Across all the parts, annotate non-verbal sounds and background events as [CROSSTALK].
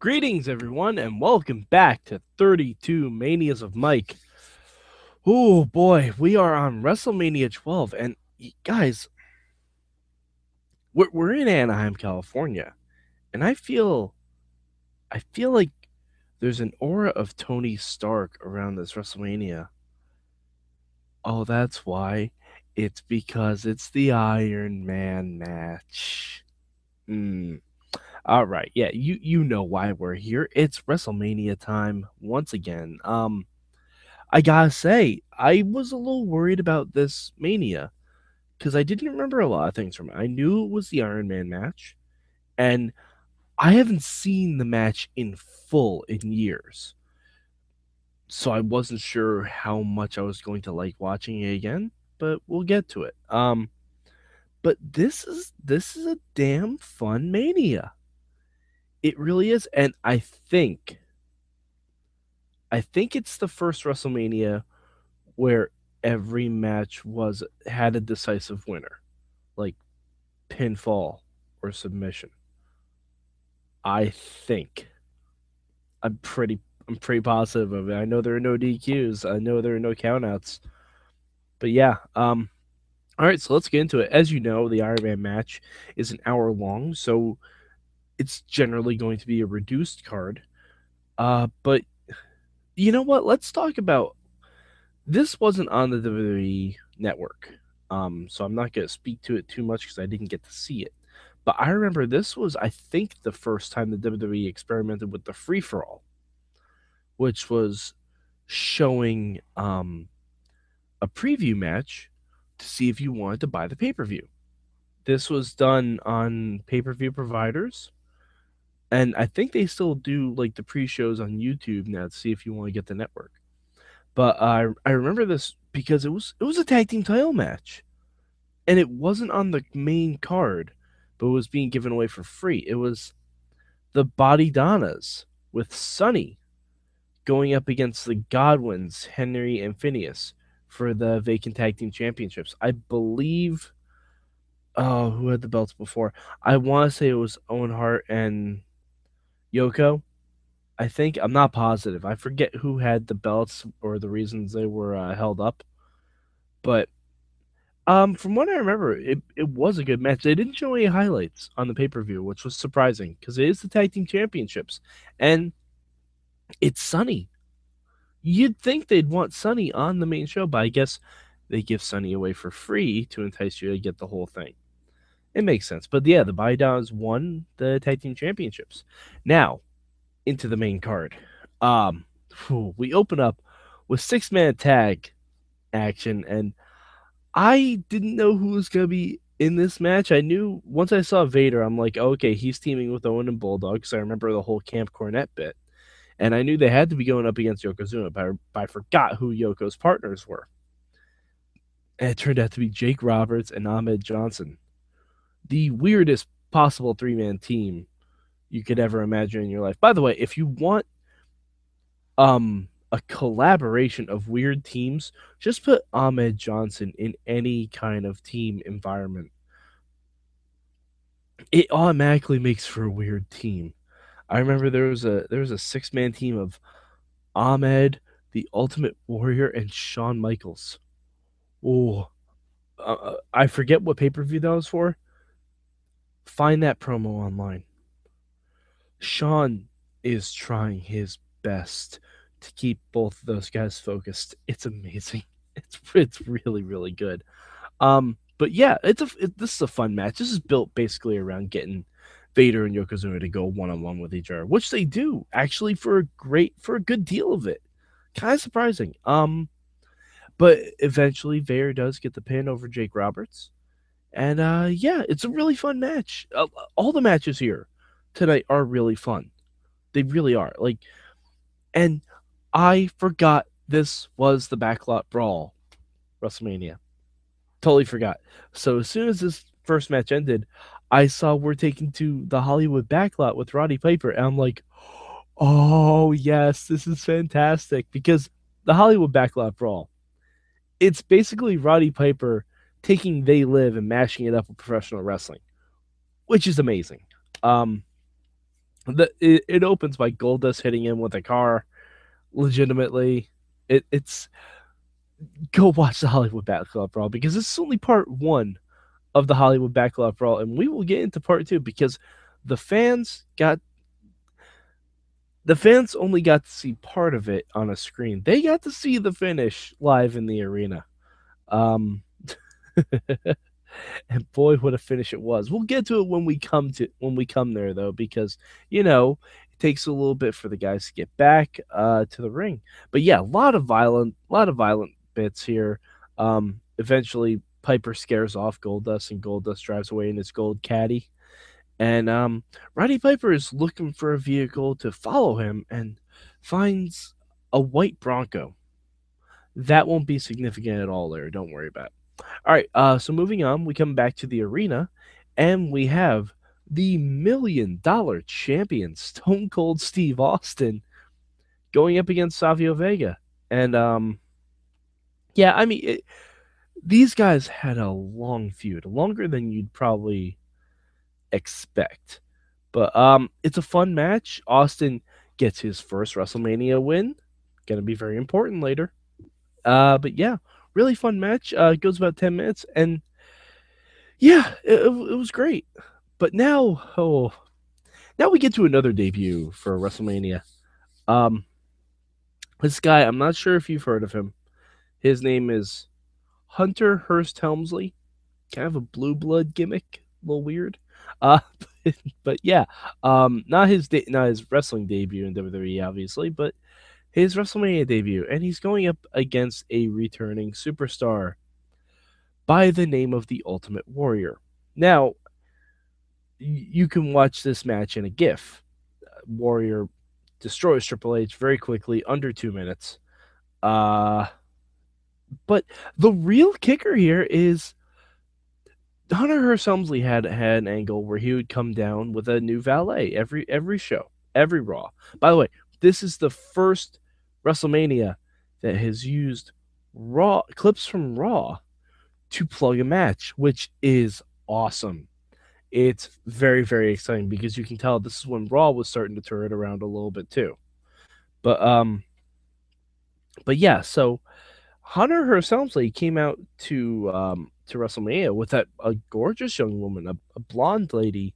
Greetings, everyone, and welcome back to 32 Manias of Mike. Oh boy, we are on WrestleMania 12, and guys, we're, we're in Anaheim, California, and I feel, I feel like there's an aura of Tony Stark around this WrestleMania. Oh, that's why. It's because it's the Iron Man match. Hmm. All right, yeah, you you know why we're here. It's WrestleMania time once again. Um, I gotta say, I was a little worried about this Mania because I didn't remember a lot of things from it. I knew it was the Iron Man match, and I haven't seen the match in full in years, so I wasn't sure how much I was going to like watching it again. But we'll get to it. Um, but this is this is a damn fun Mania. It really is, and I think I think it's the first WrestleMania where every match was had a decisive winner, like pinfall or submission. I think. I'm pretty I'm pretty positive of it. I know there are no DQs. I know there are no countouts. But yeah, um all right, so let's get into it. As you know, the Iron Man match is an hour long, so it's generally going to be a reduced card. Uh, but you know what? Let's talk about this. Wasn't on the WWE network, um, so I'm not going to speak to it too much because I didn't get to see it. But I remember this was, I think, the first time the WWE experimented with the free for all, which was showing um, a preview match to see if you wanted to buy the pay per view. This was done on pay per view providers and I think they still do like the pre-shows on YouTube now to see if you want to get the network. But I uh, I remember this because it was it was a tag team title match, and it wasn't on the main card, but was being given away for free. It was the Bodydonnas with Sunny going up against the Godwins, Henry and Phineas for the vacant tag team championships. I believe. Oh, who had the belts before? I want to say it was Owen Hart and Yoko. I think I'm not positive. I forget who had the belts or the reasons they were uh, held up, but um, from what I remember, it, it was a good match. They didn't show any highlights on the pay per view, which was surprising because it is the tag team championships and it's Sunny. You'd think they'd want Sunny on the main show, but I guess they give Sunny away for free to entice you to get the whole thing. It makes sense. But yeah, the Bodydonnas won the tag team championships. Now, into the main card. Um, we open up with six man tag action, and I didn't know who was gonna be in this match. I knew once I saw Vader, I'm like, okay, he's teaming with Owen and Bulldog because I remember the whole Camp Cornette bit, and I knew they had to be going up against Yokozuna, but I, but I forgot who Yoko's partners were. And it turned out to be Jake Roberts and Ahmed Johnson the weirdest possible three man team you could ever imagine in your life. By the way, if you want um a collaboration of weird teams, just put Ahmed Johnson in any kind of team environment. It automatically makes for a weird team. I remember there was a there was a six man team of Ahmed, the Ultimate Warrior, and Shawn Michaels. Oh, uh, I forget what pay per view that was for Find that promo online. Shawn is trying his best to keep both of those guys focused. It's amazing. [LAUGHS] It's it's really really good. Um, but yeah, it's a it, this is a fun match. This is built basically around getting Vader and Yokozuna to go one on one with each other, which they do actually for a great for a good deal of it. Kind of surprising. Um, but eventually Vader does get the pin over Jake Roberts. And uh, yeah, it's a really fun match. Uh, all the matches here tonight are really fun. They really are. Like, and I forgot this was the backlot brawl, WrestleMania. Totally forgot. So as soon as this first match ended, I saw we're taking to the Hollywood backlot with Roddy Piper, and I'm like, oh yes, this is fantastic because the Hollywood backlot brawl. It's basically Roddy Piper taking They Live and mashing it up with professional wrestling, which is amazing. Um, the it, it opens by Goldust hitting him with a car, legitimately. It it's go watch the Hollywood Backlot Brawl because this is only part one of the Hollywood Backlot Brawl, and we will get into part two because the fans got the fans only got to see part of it on a screen. They got to see the finish live in the arena. Um, [LAUGHS] and boy, what a finish it was. We'll get to it when we come to when we come there though, because you know it takes a little bit for the guys to get back uh, to the ring. But yeah, a lot of violent, a lot of violent bits here. Um, eventually, Piper scares off Goldust, and Goldust drives away in his gold caddy. And um, Roddy Piper is looking for a vehicle to follow him and finds a white Bronco. That won't be significant at all there. Don't worry about it. All right. Uh, so moving on, we come back to the arena and we have the million dollar champion, Stone Cold Steve Austin, going up against Savio Vega. And um, yeah, I mean, it, these guys had a long feud, longer than you'd probably expect. But um, it's a fun match. Austin gets his first WrestleMania win. Gonna be very important later. Uh, but yeah, really fun match. Uh, goes about ten minutes, and yeah, it, it was great. But now, oh, now we get to another debut for WrestleMania. Um, this guy, I'm not sure if you've heard of him. His name is Hunter Hearst Helmsley. Kind of a blue blood gimmick, a little weird. Uh, [LAUGHS] but, but yeah, um, not his de- not his wrestling debut in WWE, obviously, but his WrestleMania debut, and he's going up against a returning superstar by the name of the Ultimate Warrior. Now, you can watch this match in a GIF. Warrior destroys Triple H very quickly, under two minutes. Uh, but the real kicker here is Hunter Hearst Helmsley had had an angle where he would come down with a new valet every every show, every Raw. By the way, this is the first WrestleMania that has used Raw clips from Raw to plug a match, which is awesome. It's very very exciting because you can tell this is when Raw was starting to turn it around a little bit too. But um, but yeah, so Hunter Helmsley came out to um to WrestleMania with that a gorgeous young woman, a, a blonde lady.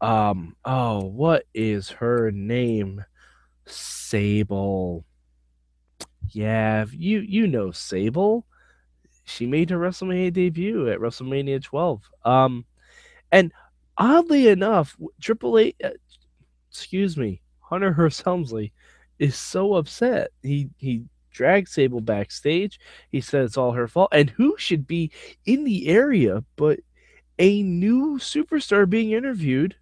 Um, oh, what is her name? Sable. Yeah, you you know Sable. She made her WrestleMania debut at WrestleMania 12. Um, and oddly enough, Triple H, uh, excuse me, Hunter Hearst Helmsley is so upset. He he dragged Sable backstage. He said it's all her fault. And who should be in the area but a new superstar being interviewed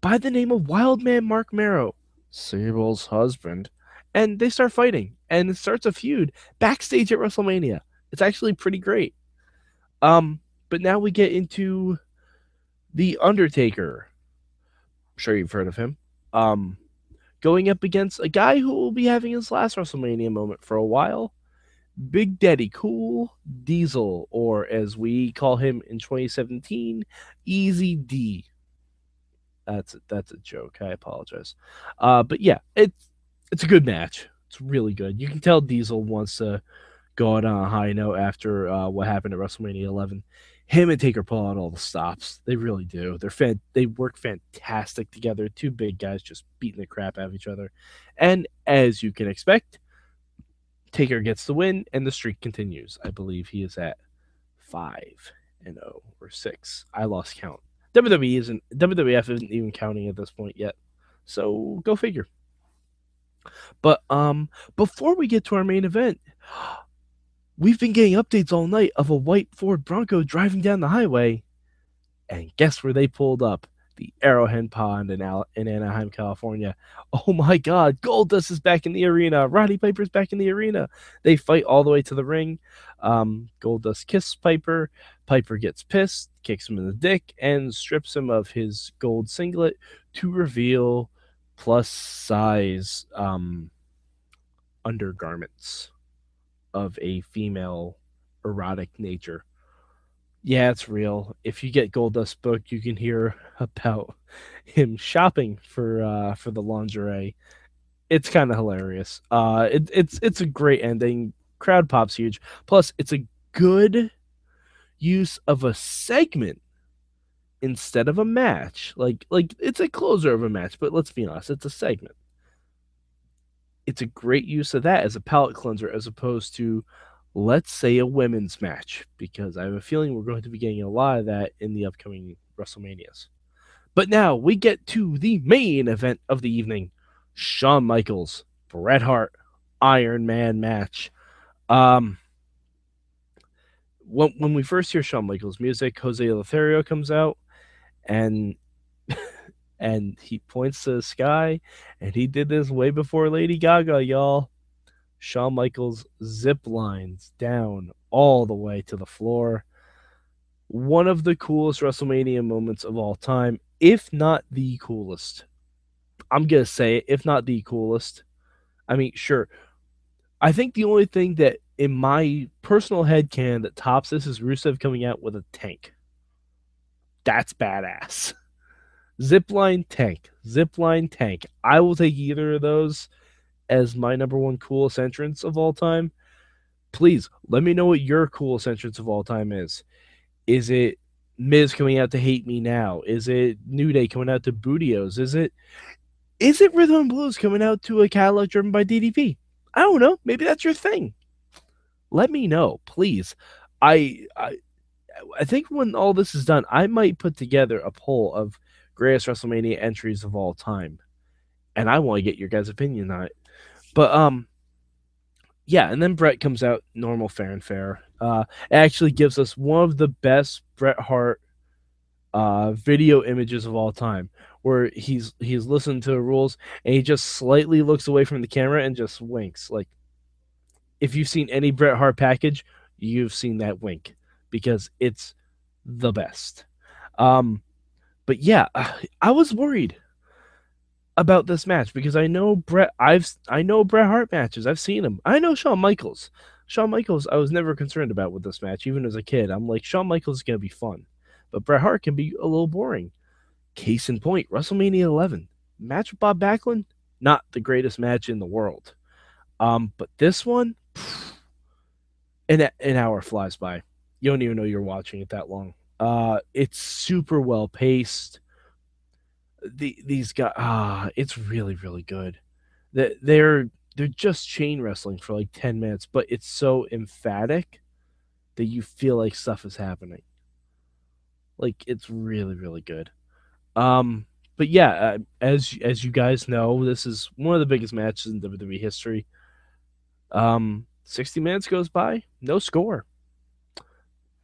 by the name of Wildman Marc Mero, Sable's husband. And they start fighting, and it starts a feud backstage at WrestleMania. It's actually pretty great. Um, but now we get into the Undertaker. I'm sure you've heard of him. Um, going up against a guy who will be having his last WrestleMania moment for a while. Big Daddy Cool Diesel, or as we call him in 2017, Easy D. That's a, that's a joke. I apologize. Uh, but yeah, it's it's a good match. It's really good. You can tell Diesel wants to go out on a high note after uh, what happened at WrestleMania 11 him and Taker pull out all the stops. They really do. They're fan- they work fantastic together. Two big guys just beating the crap out of each other. And as you can expect, Taker gets the win and the streak continues. I believe he is at 5 and 0 or 6. I lost count. WWE isn't WWF isn't even counting at this point yet. So go figure. But um before we get to our main event, We've been getting updates all night of a white Ford Bronco driving down the highway. And guess where they pulled up? The Arrowhead Pond in, Al- in Anaheim, California. Oh my God, Goldust is back in the arena. Roddy Piper's back in the arena. They fight all the way to the ring. Um, Goldust kisses Piper. Piper gets pissed, kicks him in the dick, and strips him of his gold singlet to reveal plus size um, undergarments of a female erotic nature. Yeah, it's real. If you get Goldust book, you can hear [LAUGHS] about him shopping for uh, for the lingerie. It's kind of hilarious. Uh, it, it's it's a great ending. Crowd pops huge. Plus, it's a good use of a segment instead of a match. Like like it's a closer of a match, but let's be honest, it's a segment. It's a great use of that as a palate cleanser as opposed to let's say a women's match because I have a feeling we're going to be getting a lot of that in the upcoming WrestleManias. But now we get to the main event of the evening. Shawn Michaels, Bret Hart, Iron Man match. Um when, when we first hear Shawn Michaels music, Jose Lothario comes out and [LAUGHS] and he points to the sky and he did this way before Lady Gaga, y'all. Shawn Michaels zip lines down all the way to the floor. One of the coolest WrestleMania moments of all time, if not the coolest. I'm going to say it, if not the coolest. I mean, sure. I think the only thing that in my personal head can that tops this is Rusev coming out with a tank. That's badass. [LAUGHS] Zipline tank. Zipline tank. I will take either of those as my number one coolest entrance of all time. Please let me know what your coolest entrance of all time is. Is it Miz coming out to Hate Me Now? Is it New Day coming out to Booty-O's? Is it is it Rhythm and Blues coming out to a Cadillac driven by DDP? I don't know. Maybe that's your thing. Let me know, please. I I I think when all this is done, I might put together a poll of greatest WrestleMania entries of all time, and I want to get your guys' opinion on it. But um, yeah, and then Bret comes out normal, fair and fair. Uh, it actually gives us one of the best Bret Hart uh video images of all time, where he's he's listening to the rules and he just slightly looks away from the camera and just winks. Like, if you've seen any Bret Hart package, you've seen that wink because it's the best. Um, but yeah, I was worried about this match because I know Bret. I've I know Bret Hart matches. I've seen him. I know Shawn Michaels. Shawn Michaels, I was never concerned about with this match, even as a kid. I'm like, Shawn Michaels is gonna be fun, but Bret Hart can be a little boring. Case in point, WrestleMania 11 match with Bob Backlund, not the greatest match in the world. Um, but this one, an an hour flies by you don't even know you're watching it that long. Uh, it's super well paced. The these guys, ah, it's really really good. That they're they're just chain wrestling for like ten minutes, but it's so emphatic that you feel like stuff is happening. Like it's really really good. Um, but yeah, uh, as as you guys know, this is one of the biggest matches in WWE history. Um, 60 minutes goes by, no score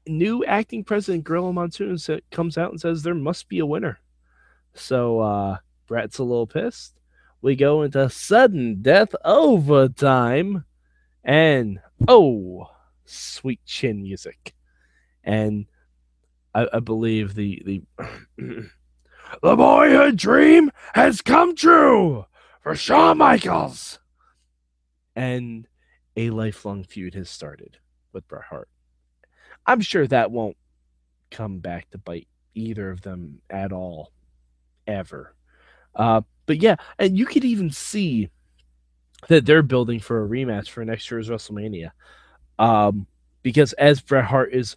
new acting president Gorilla Monsoon comes out and says there must be a winner. So uh, Bret's a little pissed. We go into sudden death overtime, and oh, sweet chin music, and I, I believe the the [CLEARS THROAT] the boyhood dream has come true for Shawn Michaels, and a lifelong feud has started with Bret Hart. I'm sure that won't come back to bite either of them at all, ever. Uh, but yeah, and you could even see that they're building for a rematch for next year's WrestleMania. Um, because as Bret Hart is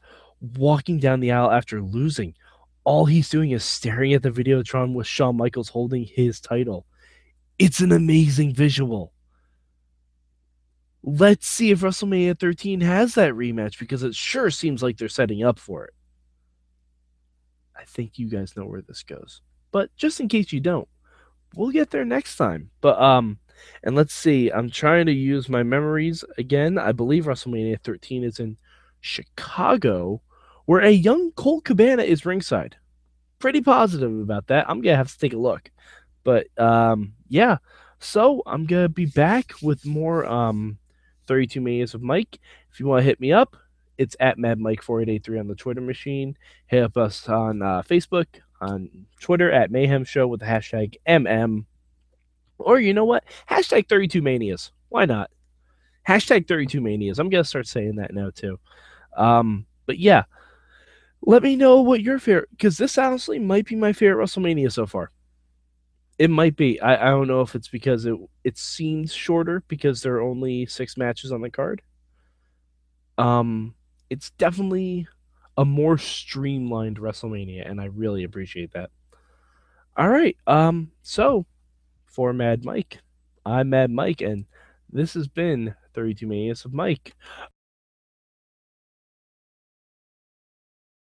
walking down the aisle after losing, all he's doing is staring at the Videotron with Shawn Michaels holding his title. It's an amazing visual let's see if WrestleMania 13 has that rematch because it sure seems like they're setting up for it. I think you guys know where this goes. But just in case you don't, we'll get there next time. But um and let's see, I'm trying to use my memories again. I believe WrestleMania 13 is in Chicago where a young Colt Cabana is ringside. Pretty positive about that. I'm going to have to take a look. But um yeah, so I'm going to be back with more um 32 Manias of Mike. If you want to hit me up, it's at MadMike4883 on the Twitter machine. Hit up us on uh, Facebook, on Twitter at Mayhem Show with the hashtag MM. Or you know what? Hashtag 32 Manias. Why not? Hashtag 32 Manias. I'm going to start saying that now too. Um, but yeah, Let me know what your favorite because this honestly might be my favorite WrestleMania so far. It might be. I, I don't know if it's because it it seems shorter because there are only six matches on the card. Um, it's definitely a more streamlined WrestleMania, and I really appreciate that. All right. Um, so for Mad Mike, I'm Mad Mike, and this has been 32 Manias of Mike.